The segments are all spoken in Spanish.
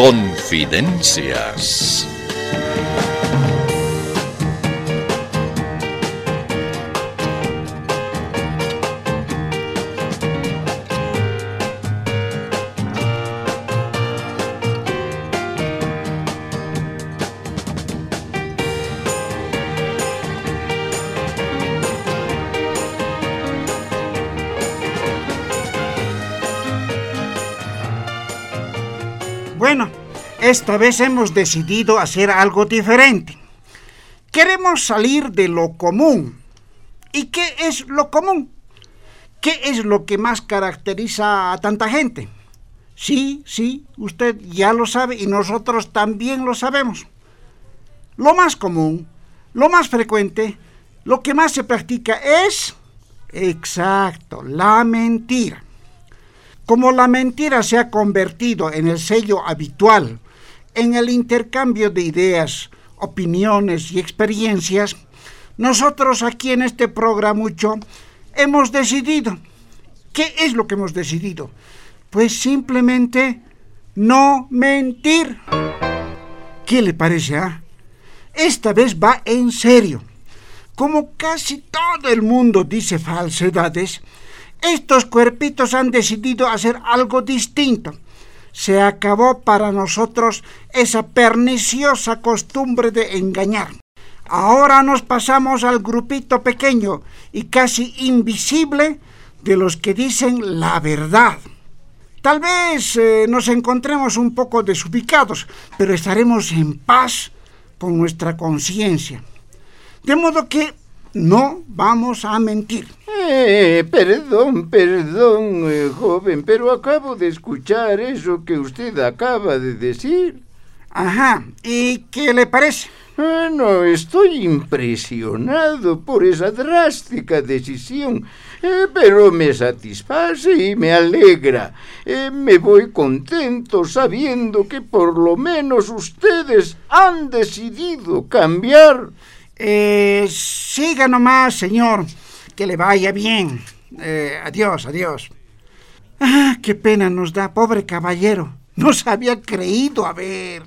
Confidencias. Esta vez hemos decidido hacer algo diferente. Queremos salir de lo común. ¿Y qué es lo común? ¿Qué es lo que más caracteriza a tanta gente? Sí, sí, usted ya lo sabe y nosotros también lo sabemos. Lo más común, lo más frecuente, lo que más se practica es... Exacto, la mentira. Como la mentira se ha convertido en el sello habitual en el intercambio de ideas, opiniones y experiencias, nosotros aquí en este programa mucho hemos decidido. ¿Qué es lo que hemos decidido? Pues simplemente no mentir. ¿Qué le parece? Ah? Esta vez va en serio. Como casi todo el mundo dice falsedades, estos cuerpitos han decidido hacer algo distinto. Se acabó para nosotros esa perniciosa costumbre de engañar. Ahora nos pasamos al grupito pequeño y casi invisible de los que dicen la verdad. Tal vez eh, nos encontremos un poco desubicados, pero estaremos en paz con nuestra conciencia. De modo que no vamos a mentir. Eh, perdón, perdón, eh, joven, pero acabo de escuchar eso que usted acaba de decir. Ajá, ¿y qué le parece? Bueno, estoy impresionado por esa drástica decisión, eh, pero me satisface y me alegra. Eh, me voy contento sabiendo que por lo menos ustedes han decidido cambiar. Eh, siga nomás, señor. Que le vaya bien. Eh, adiós, adiós. Ah, qué pena nos da, pobre caballero. Nos había creído a ver.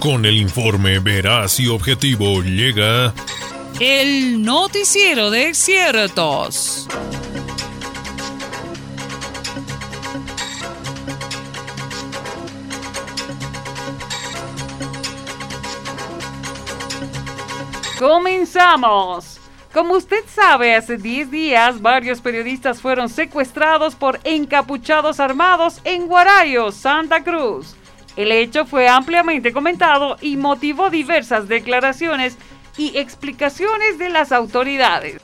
Con el informe veraz y objetivo llega El noticiero de ciertos. Comenzamos. Como usted sabe, hace 10 días varios periodistas fueron secuestrados por encapuchados armados en Guarayo, Santa Cruz. El hecho fue ampliamente comentado y motivó diversas declaraciones y explicaciones de las autoridades.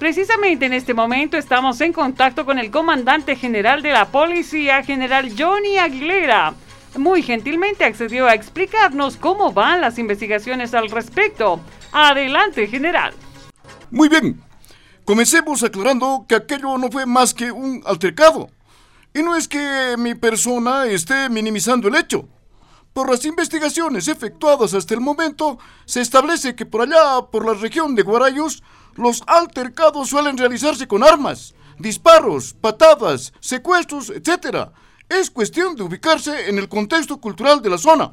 Precisamente en este momento estamos en contacto con el comandante general de la policía, general Johnny Aguilera. Muy gentilmente accedió a explicarnos cómo van las investigaciones al respecto. Adelante, general. Muy bien. Comencemos aclarando que aquello no fue más que un altercado. Y no es que mi persona esté minimizando el hecho. Por las investigaciones efectuadas hasta el momento, se establece que por allá, por la región de Guarayos, los altercados suelen realizarse con armas, disparos, patadas, secuestros, etc. Es cuestión de ubicarse en el contexto cultural de la zona.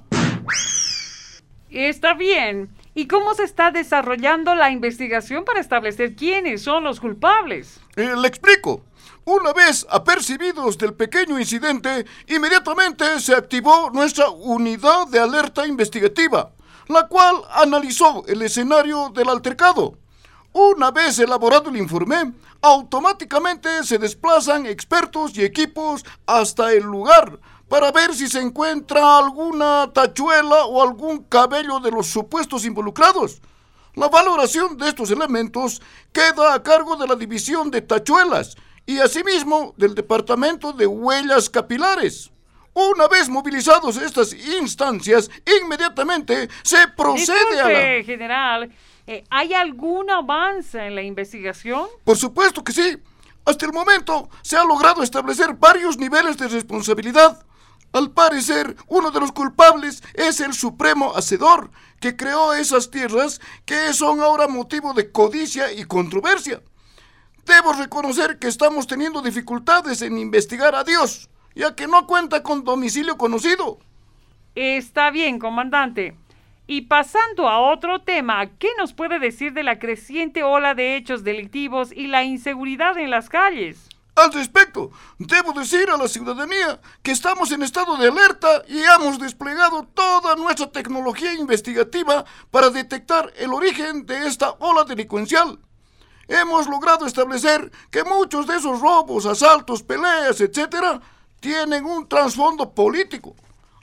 Está bien. ¿Y cómo se está desarrollando la investigación para establecer quiénes son los culpables? Eh, le explico. Una vez apercibidos del pequeño incidente, inmediatamente se activó nuestra unidad de alerta investigativa, la cual analizó el escenario del altercado. Una vez elaborado el informe, automáticamente se desplazan expertos y equipos hasta el lugar para ver si se encuentra alguna tachuela o algún cabello de los supuestos involucrados. La valoración de estos elementos queda a cargo de la división de tachuelas y asimismo del departamento de huellas capilares. Una vez movilizados estas instancias, inmediatamente se procede a la... general. Eh, ¿Hay algún avance en la investigación? Por supuesto que sí. Hasta el momento se ha logrado establecer varios niveles de responsabilidad. Al parecer, uno de los culpables es el supremo hacedor que creó esas tierras que son ahora motivo de codicia y controversia. debo reconocer que estamos teniendo dificultades en investigar a Dios, ya que no cuenta con domicilio conocido. Está bien, comandante. Y pasando a otro tema, ¿qué nos puede decir de la creciente ola de hechos delictivos y la inseguridad en las calles? Al respecto, debo decir a la ciudadanía que estamos en estado de alerta y hemos desplegado toda nuestra tecnología investigativa para detectar el origen de esta ola delincuencial. Hemos logrado establecer que muchos de esos robos, asaltos, peleas, etc., tienen un trasfondo político.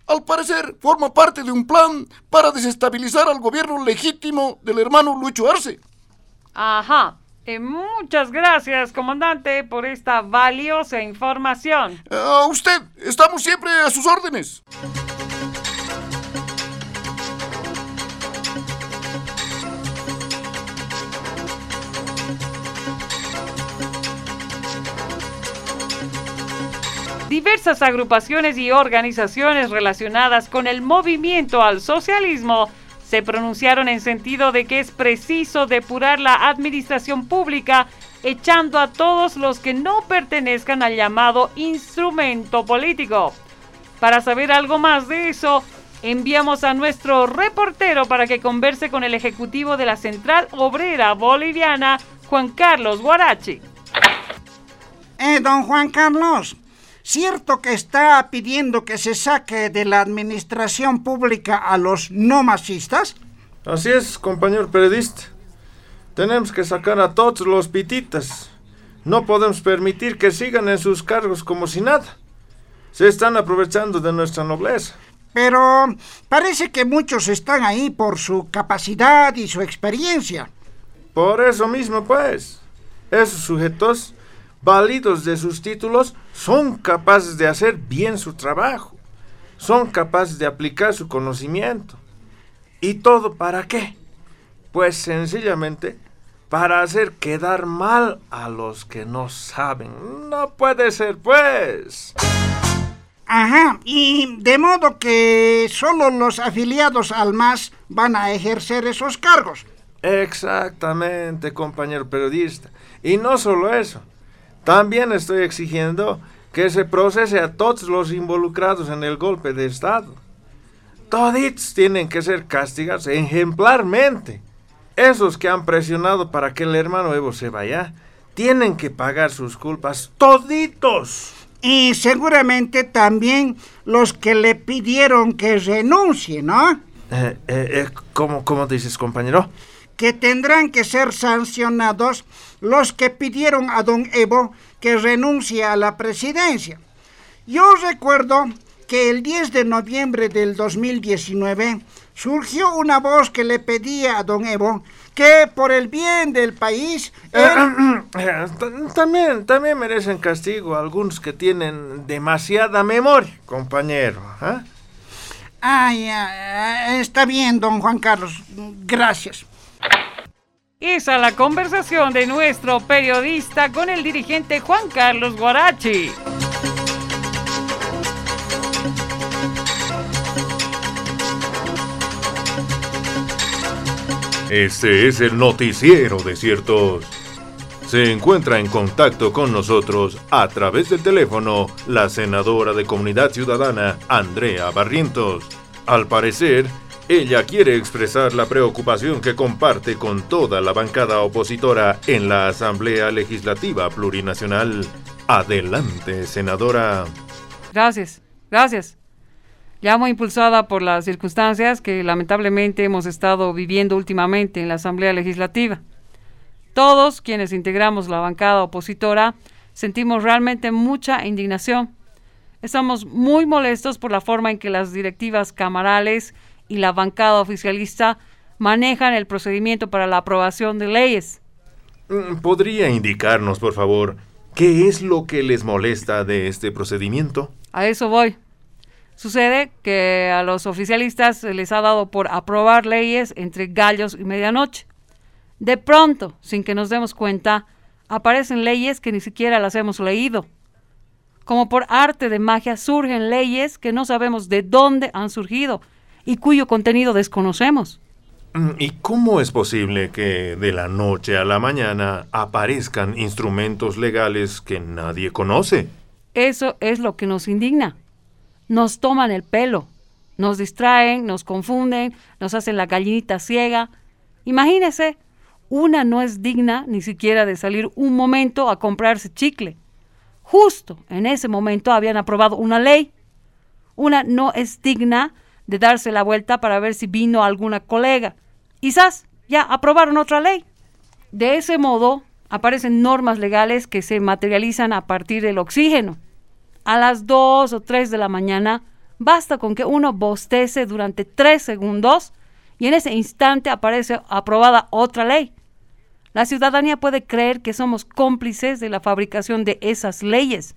Al parecer, forma parte de un plan para desestabilizar al gobierno legítimo del hermano Lucho Arce. Ajá, eh, muchas gracias, comandante, por esta valiosa información. A usted, estamos siempre a sus órdenes. Diversas agrupaciones y organizaciones relacionadas con el movimiento al socialismo se pronunciaron en sentido de que es preciso depurar la administración pública echando a todos los que no pertenezcan al llamado instrumento político. Para saber algo más de eso, enviamos a nuestro reportero para que converse con el ejecutivo de la Central Obrera Boliviana, Juan Carlos Guarachi. Eh, don Juan Carlos, ¿Cierto que está pidiendo que se saque de la administración pública a los no masistas? Así es, compañero periodista. Tenemos que sacar a todos los pititas. No podemos permitir que sigan en sus cargos como si nada. Se están aprovechando de nuestra nobleza. Pero parece que muchos están ahí por su capacidad y su experiencia. Por eso mismo, pues. Esos sujetos válidos de sus títulos, son capaces de hacer bien su trabajo, son capaces de aplicar su conocimiento. ¿Y todo para qué? Pues sencillamente para hacer quedar mal a los que no saben. No puede ser, pues. Ajá, y de modo que solo los afiliados al MAS van a ejercer esos cargos. Exactamente, compañero periodista. Y no solo eso, también estoy exigiendo que se procese a todos los involucrados en el golpe de Estado. Todos tienen que ser castigados ejemplarmente. Esos que han presionado para que el hermano Evo se vaya, tienen que pagar sus culpas toditos. Y seguramente también los que le pidieron que renuncie, ¿no? Eh, eh, eh ¿cómo, ¿Cómo dices, compañero? Que tendrán que ser sancionados los que pidieron a don Evo que renuncie a la presidencia. Yo recuerdo que el 10 de noviembre del 2019 surgió una voz que le pedía a don Evo que por el bien del país... Eh, eh, también, también merecen castigo algunos que tienen demasiada memoria, compañero. ¿ah? ah, está bien, don Juan Carlos. Gracias. Esa la conversación de nuestro periodista con el dirigente Juan Carlos Guarachi. Este es el noticiero de ciertos. Se encuentra en contacto con nosotros a través del teléfono la senadora de Comunidad Ciudadana, Andrea Barrientos. Al parecer, ella quiere expresar la preocupación que comparte con toda la bancada opositora en la Asamblea Legislativa Plurinacional. Adelante, senadora. Gracias, gracias. Llamo impulsada por las circunstancias que lamentablemente hemos estado viviendo últimamente en la Asamblea Legislativa. Todos quienes integramos la bancada opositora sentimos realmente mucha indignación. Estamos muy molestos por la forma en que las directivas camarales y la bancada oficialista manejan el procedimiento para la aprobación de leyes. Mm, ¿Podría indicarnos, por favor, qué es lo que les molesta de este procedimiento? A eso voy. Sucede que a los oficialistas se les ha dado por aprobar leyes entre gallos y medianoche. De pronto, sin que nos demos cuenta, aparecen leyes que ni siquiera las hemos leído. Como por arte de magia surgen leyes que no sabemos de dónde han surgido y cuyo contenido desconocemos. Mm, ¿Y cómo es posible que de la noche a la mañana aparezcan instrumentos legales que nadie conoce? Eso es lo que nos indigna. Nos toman el pelo, nos distraen, nos confunden, nos hacen la gallinita ciega. Imagínese, una no es digna ni siquiera de salir un momento a comprarse chicle. Justo en ese momento habían aprobado una ley. Una no es digna de darse la vuelta para ver si vino alguna colega. Quizás ya aprobaron otra ley. De ese modo, aparecen normas legales que se materializan a partir del oxígeno. A las 2 o 3 de la mañana, basta con que uno bostece durante 3 segundos y en ese instante aparece aprobada otra ley. La ciudadanía puede creer que somos cómplices de la fabricación de esas leyes.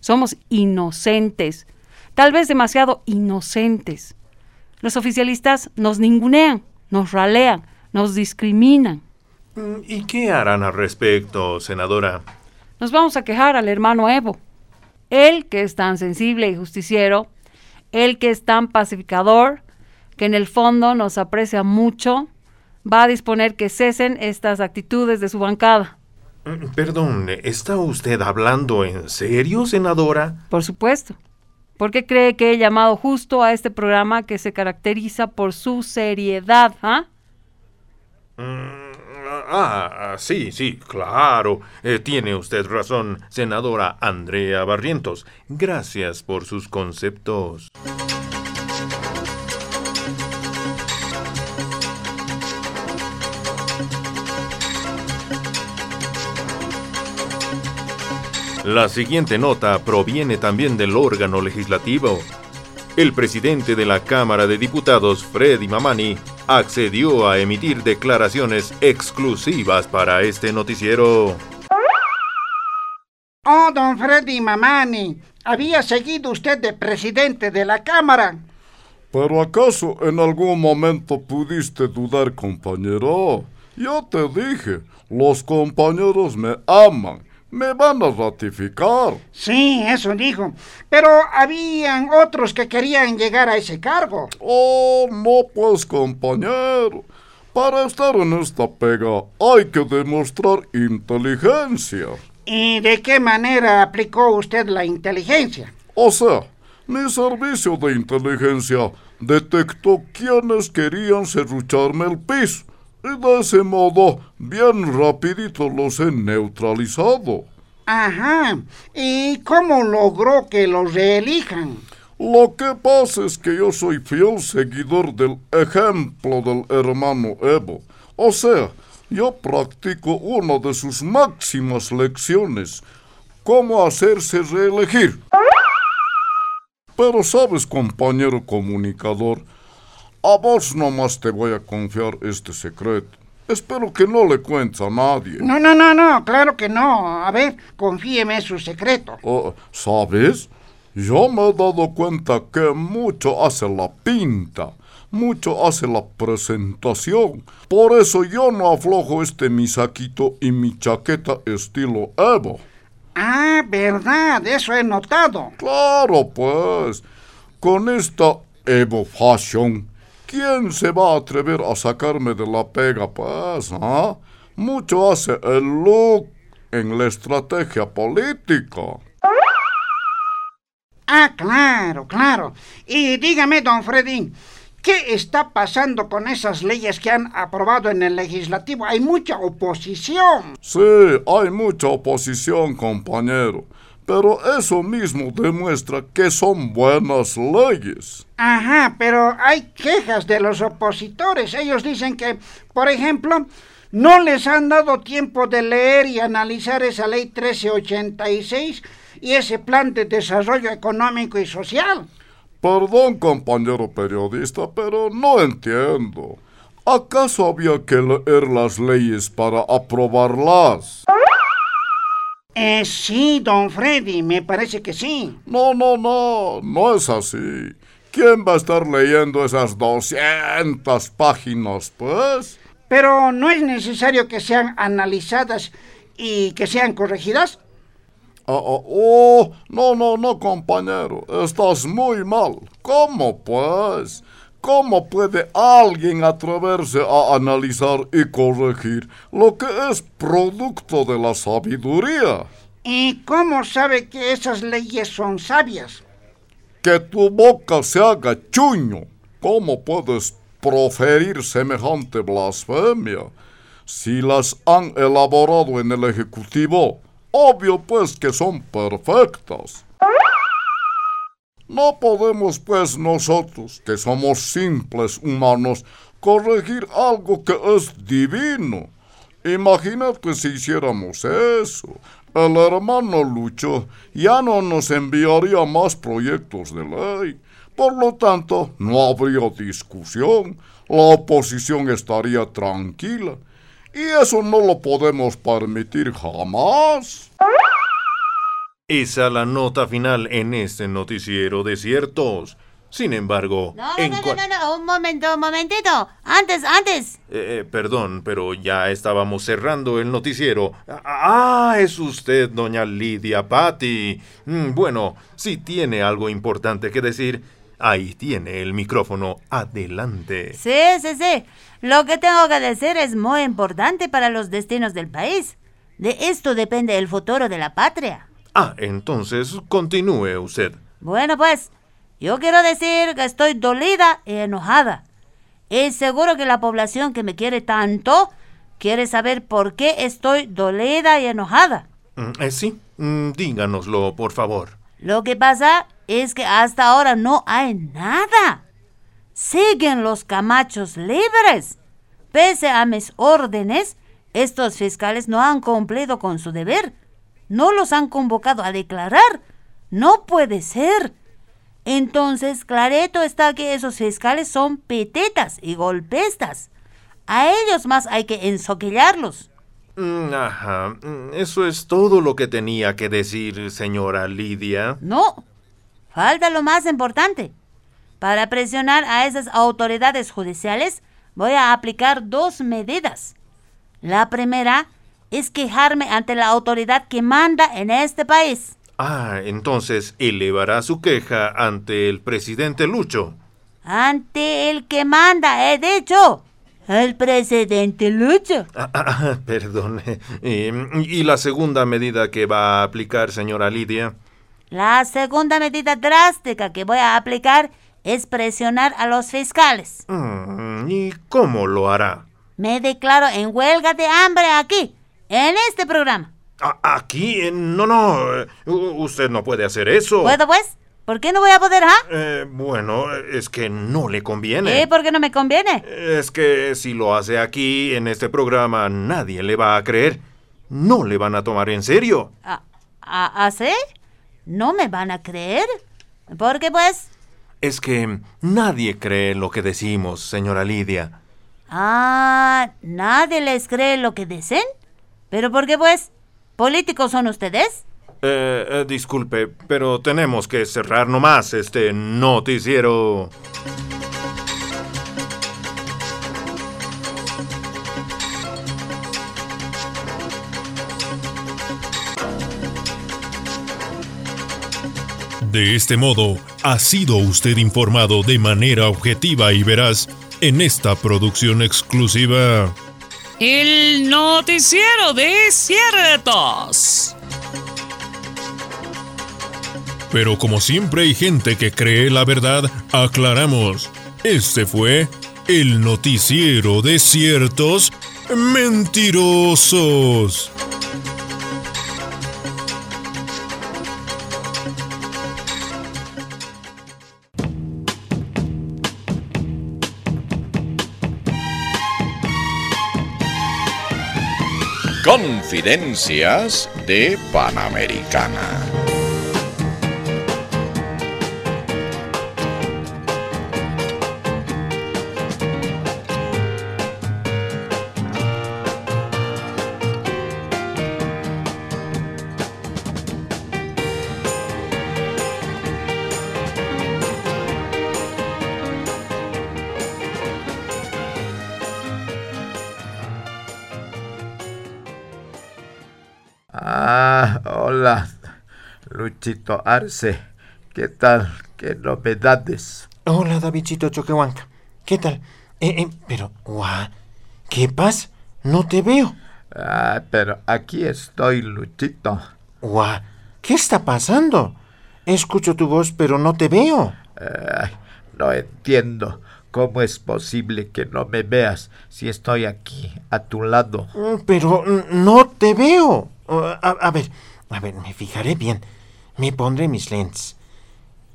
Somos inocentes, tal vez demasiado inocentes. Los oficialistas nos ningunean, nos ralean, nos discriminan. Mm, ¿Y qué harán al respecto, senadora? Nos vamos a quejar al hermano Evo. Él que es tan sensible y justiciero, él que es tan pacificador, que en el fondo nos aprecia mucho, va a disponer que cesen estas actitudes de su bancada. Mm, Perdón, ¿está usted hablando en serio, senadora? Por supuesto. ¿Por qué cree que he llamado justo a este programa que se caracteriza por su seriedad? ¿ah? Mm, Ah, sí, sí, claro. Eh, tiene usted razón, senadora Andrea Barrientos. Gracias por sus conceptos. La siguiente nota proviene también del órgano legislativo. El presidente de la Cámara de Diputados, Freddy Mamani, accedió a emitir declaraciones exclusivas para este noticiero. Oh, don Freddy Mamani, había seguido usted de presidente de la Cámara. ¿Pero acaso en algún momento pudiste dudar, compañero? Ya te dije, los compañeros me aman, me van a ratificar. Sí, eso dijo. Pero habían otros que querían llegar a ese cargo. Oh, no pues, compañero. Para estar en esta pega hay que demostrar inteligencia. ¿Y de qué manera aplicó usted la inteligencia? O sea, mi servicio de inteligencia detectó quienes querían serrucharme el piso. Y de ese modo, bien rapidito los he neutralizado. Ajá. ¿Y cómo logró que los reelijan? Lo que pasa es que yo soy fiel seguidor del ejemplo del hermano Evo. O sea, yo practico una de sus máximas lecciones, cómo hacerse reelegir. Pero sabes, compañero comunicador, a vos nomás te voy a confiar este secreto. Espero que no le cuentes a nadie. No, no, no, no, claro que no. A ver, confíeme su secreto. Oh, ¿Sabes? Yo me he dado cuenta que mucho hace la pinta, mucho hace la presentación. Por eso yo no aflojo este mi saquito y mi chaqueta estilo Evo. Ah, verdad, eso he notado. Claro, pues, con esta Evo Fashion, ¿quién se va a atrever a sacarme de la pega, pues? ah? Mucho hace el look en la estrategia política. Ah, claro, claro. Y dígame, don Freddy, ¿qué está pasando con esas leyes que han aprobado en el legislativo? Hay mucha oposición. Sí, hay mucha oposición, compañero. Pero eso mismo demuestra que son buenas leyes. Ajá, pero hay quejas de los opositores. Ellos dicen que, por ejemplo, no les han dado tiempo de leer y analizar esa ley 1386 y ese plan de desarrollo económico y social. Perdón, compañero periodista, pero no entiendo. ¿Acaso había que leer las leyes para aprobarlas? Eh, sí, don Freddy, me parece que sí. No, no, no, no es así. ¿Quién va a estar leyendo esas 200 páginas, pues? Pero no es necesario que sean analizadas y que sean corregidas. Ah, oh, no, no, no, compañero, estás muy mal. ¿Cómo, pues? ¿Cómo puede alguien atreverse a analizar y corregir lo que es producto de la sabiduría? ¿Y cómo sabe que esas leyes son sabias? Que tu boca se haga chuño. ¿Cómo puedes proferir semejante blasfemia? Si las han elaborado en el Ejecutivo, obvio pues que son perfectas. No podemos pues nosotros, que somos simples humanos, corregir algo que es divino. Imagínate si hiciéramos eso. El hermano Lucho ya no nos enviaría más proyectos de ley. Por lo tanto, no habría discusión. La oposición estaría tranquila. Y eso no lo podemos permitir jamás. Esa la nota final en este noticiero de ciertos. Sin embargo, No, no, en no, no, no, un momento, un momentito. Antes, antes. Eh, eh, perdón, pero ya estábamos cerrando el noticiero. Ah, es usted, doña Lidia Patti. Mm, Bueno, si tiene algo importante que decir, ahí tiene el micrófono. Adelante. Sí, sí, sí. Lo que tengo que decir es muy importante para los destinos del país. De esto depende el futuro de la patria. Ah, entonces continúe usted. Bueno, pues, yo quiero decir que estoy dolida y enojada. Es seguro que la población que me quiere tanto quiere saber por qué estoy dolida y enojada. Mm, eh, sí, mm, díganoslo, por favor. Lo que pasa es que hasta ahora no hay nada. Siguen los camachos libres. Pese a mis órdenes, estos fiscales no han cumplido con su deber. No los han convocado a declarar. No puede ser. Entonces, clareto está que esos fiscales son petetas y golpistas. A ellos más hay que ensoquillarlos. Mm, Ajá, mm, eso es todo lo que tenía que decir, señora Lidia. No, falta lo más importante. Para presionar a esas autoridades judiciales, voy a aplicar dos medidas. La primera es quejarme ante la autoridad que manda en este país. Ah, entonces elevará su queja ante el presidente Lucho. Ante el que manda, he dicho. El presidente Lucho. Ah, ah, ah, perdón. Eh, ¿Y la segunda medida que va a aplicar, señora Lidia? La segunda medida drástica que voy a aplicar es presionar a los fiscales. Mm, ¿Y cómo lo hará? Me declaro en huelga de hambre aquí, en este programa. Ah, aquí, eh, no, no, eh, u- usted no puede hacer eso. ¿Puedo pues? ¿Por qué no voy a poder, ah? Eh, bueno, es que no le conviene. ¿Y por qué no me conviene? Es que si lo hace aquí, en este programa, nadie le va a creer. No le van a tomar en serio. ¿A, a, ¿Así? ¿No me van a creer? ¿Por qué pues? Es que nadie cree lo que decimos, señora Lidia. Ah, ¿nadie les cree lo que dicen? ¿Pero por qué pues? ¿Políticos son ustedes? Eh, eh, disculpe, pero tenemos que cerrar nomás este noticiero. De este modo, ha sido usted informado de manera objetiva y veraz en esta producción exclusiva. El noticiero de ciertos. Pero como siempre hay gente que cree la verdad, aclaramos. Este fue el noticiero de ciertos mentirosos. Confidencias de Panamericana. Ah, hola, Luchito Arce. ¿Qué tal? ¿Qué novedades? Hola, Davidcito Choquehuanca. ¿Qué tal? Eh, eh, pero, guau, ¿qué pasa? No te veo. Ah, pero aquí estoy, Luchito. Guau, ¿qué está pasando? Escucho tu voz, pero no te veo. Ay, no entiendo cómo es posible que no me veas si estoy aquí, a tu lado. Mm, Pero mm, no te veo. Uh, A, a ver, a ver, me fijaré bien. Me pondré mis lentes.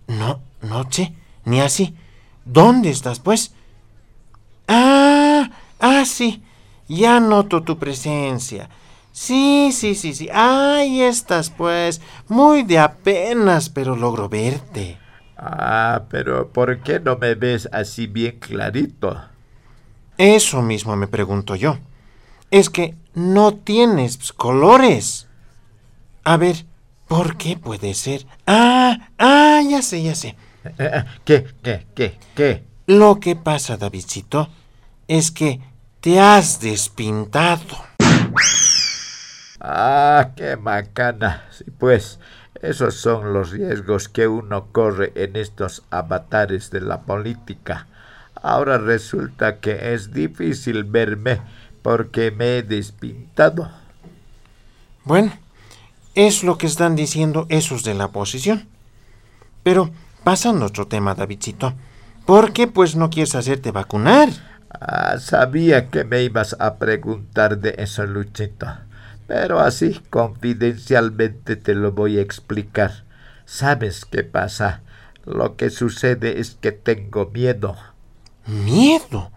No, no sé, ni así. ¿Dónde estás, pues? Ah, ah, sí. Ya noto tu presencia. Sí, sí, sí, sí. Ahí estás, pues. Muy de apenas, pero logro verte. Ah, pero ¿por qué no me ves así bien clarito? Eso mismo me pregunto yo. Es que no tienes pues, colores. A ver, ¿por qué puede ser? Ah, ah, ya sé, ya sé. ¿Qué, qué, qué, qué? Lo que pasa, Davidcito, es que te has despintado. Ah, qué macana. Sí, pues, esos son los riesgos que uno corre en estos avatares de la política. Ahora resulta que es difícil verme porque me he despintado. Bueno, es lo que están diciendo esos de la oposición. Pero, pasando a otro tema, Davidcito, ¿por qué pues no quieres hacerte vacunar? Ah, sabía que me ibas a preguntar de eso, Luchito. Pero así, confidencialmente te lo voy a explicar. ¿Sabes qué pasa? Lo que sucede es que tengo miedo. ¿Miedo?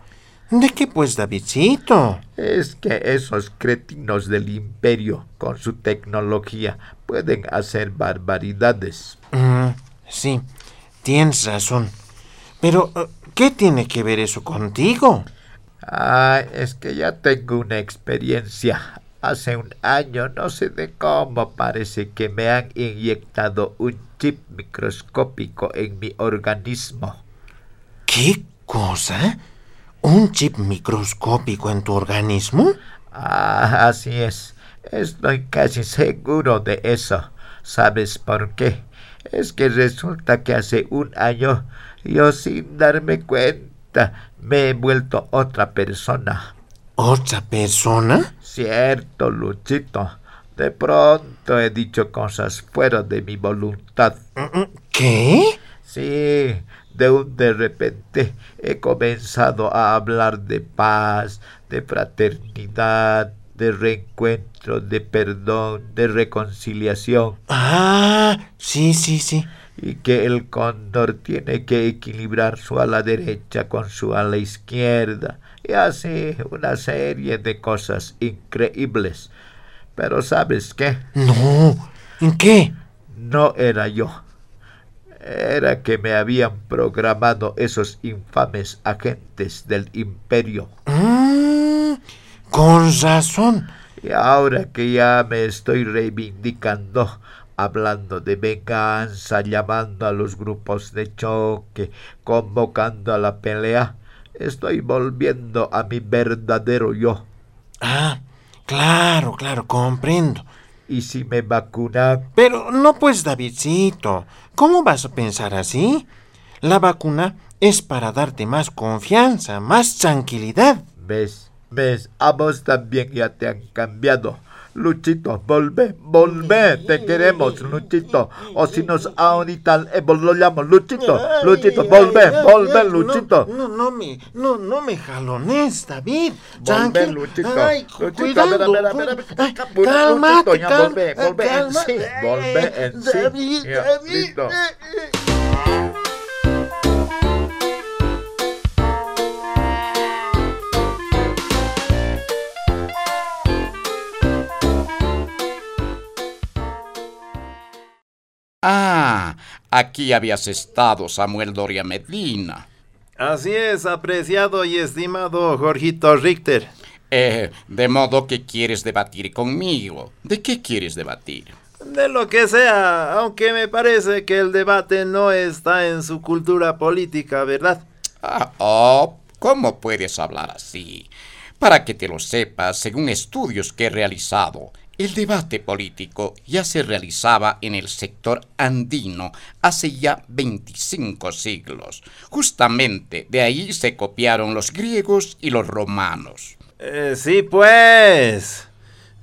¿De qué pues, Davidcito? Es que esos cretinos del imperio, con su tecnología, pueden hacer barbaridades. Mm, sí, tienes razón. Pero, eh, ¿qué tiene que ver eso contigo? Ah, es que ya tengo una experiencia. Hace un año, no sé de cómo, parece que me han inyectado un chip microscópico en mi organismo. ¿Qué cosa? ¿Un chip microscópico en tu organismo? Ah, así es. Estoy casi seguro de eso. ¿Sabes por qué? Es que resulta que hace un año yo sin darme cuenta me he vuelto otra persona. ¿Otra persona? Cierto, Luchito. De pronto he dicho cosas fuera de mi voluntad. ¿Qué? Sí, de un de repente he comenzado a hablar de paz, de fraternidad, de reencuentro, de perdón, de reconciliación. Ah, sí, sí, sí. Y que el cóndor tiene que equilibrar su ala derecha con su ala izquierda. Y así una serie de cosas increíbles. Pero ¿sabes qué? No. ¿En qué? No era yo. Era que me habían programado esos infames agentes del imperio. Mm, con razón. Y ahora que ya me estoy reivindicando, hablando de venganza, llamando a los grupos de choque, convocando a la pelea, estoy volviendo a mi verdadero yo. Ah, claro, claro, comprendo. Y si me vacunan, Pero no pues, Davidcito. ¿Cómo vas a pensar así? La vacuna es para darte más confianza, más tranquilidad. ves, ves, a vos también ya te han cambiado. Luchito, volve, volve, te queremos, Luchito. O si nos ahorita eh, lo llamo, Luchito, Luchito, volve, volve, Luchito. No, no, no me, no, no me jalones, David. Volve, Tranquilo. Luchito. Ay, Luchito, cuidado. a ver, a ver, a ver, a ver. Ay, Lu- cálmate, Luchito, ya cal- volve, volve en cálmate. sí, volve en sí. David, David. Ah, aquí habías estado, Samuel Doria Medina. Así es, apreciado y estimado Jorgito Richter. Eh, de modo que quieres debatir conmigo. ¿De qué quieres debatir? De lo que sea, aunque me parece que el debate no está en su cultura política, ¿verdad? Ah, oh, ¿cómo puedes hablar así? Para que te lo sepas, según estudios que he realizado, El debate político ya se realizaba en el sector andino hace ya 25 siglos. Justamente de ahí se copiaron los griegos y los romanos. Eh, sí, pues.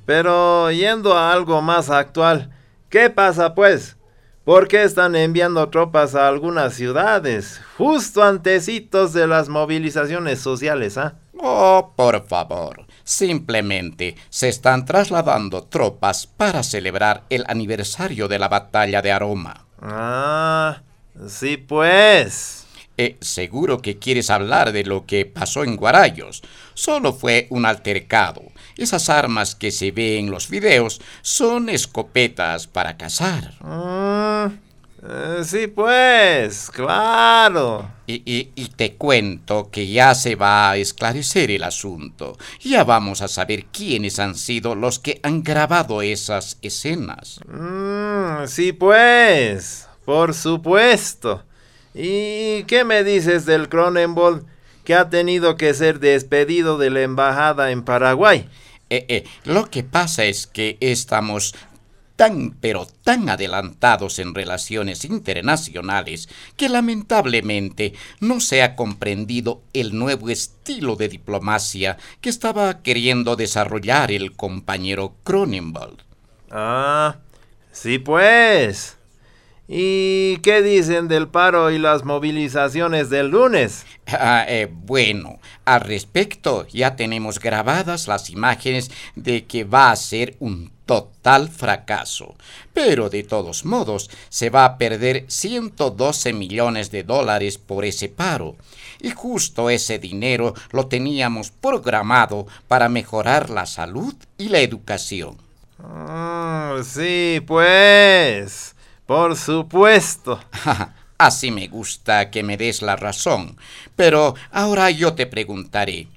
Pero yendo a algo más actual, ¿qué pasa pues? ¿Por qué están enviando tropas a algunas ciudades, justo antecitos de las movilizaciones sociales, ah? Oh, por favor. Simplemente se están trasladando tropas para celebrar el aniversario de la batalla de Aroma. Ah, sí pues. Eh, seguro que quieres hablar de lo que pasó en Guarayos. Solo fue un altercado. Esas armas que se ven en los videos son escopetas para cazar. Ah, eh, sí pues, claro. Y, y- y te cuento que ya se va a esclarecer el asunto. Ya vamos a saber quiénes han sido los que han grabado esas escenas. Mm, sí pues, por supuesto. ¿Y qué me dices del Cronenbold que ha tenido que ser despedido de la embajada en Paraguay? Eh, eh, lo que pasa es que estamos tan pero tan adelantados en relaciones internacionales que lamentablemente no se ha comprendido el nuevo estilo de diplomacia que estaba queriendo desarrollar el compañero Cronenwald. Ah, sí pues. ¿Y qué dicen del paro y las movilizaciones del lunes? Ah, eh, bueno, al respecto ya tenemos grabadas las imágenes de que va a ser un total fracaso. Pero de todos modos, se va a perder 112 millones de dólares por ese paro. Y justo ese dinero lo teníamos programado para mejorar la salud y la educación. Ah, sí pues. Por supuesto. Así me gusta que me des la razón. Pero ahora yo te preguntaré,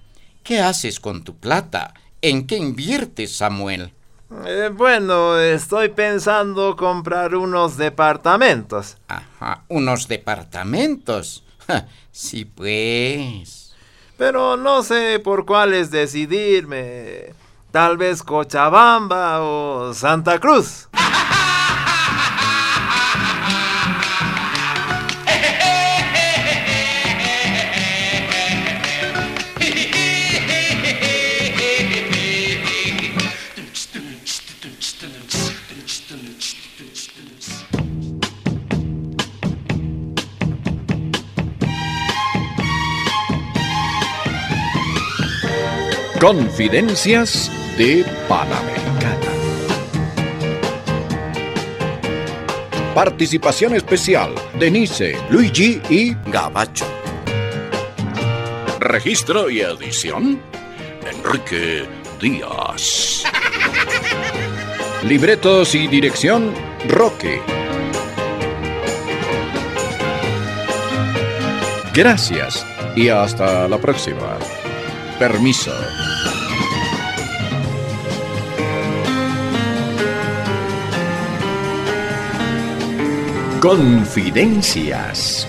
¿qué haces con tu plata? ¿En qué inviertes, Samuel? Eh, bueno, estoy pensando comprar unos departamentos. Ajá, unos departamentos. Ja, Sí, pues. Pero no sé por cuáles decidirme. Tal vez Cochabamba o Santa Cruz. Confidencias de Panamericana. Participación especial, Denise, Luigi y Gabacho. Registro y edición, Enrique Díaz. Libretos y dirección, Roque. Gracias y hasta la próxima. Permiso. Confidencias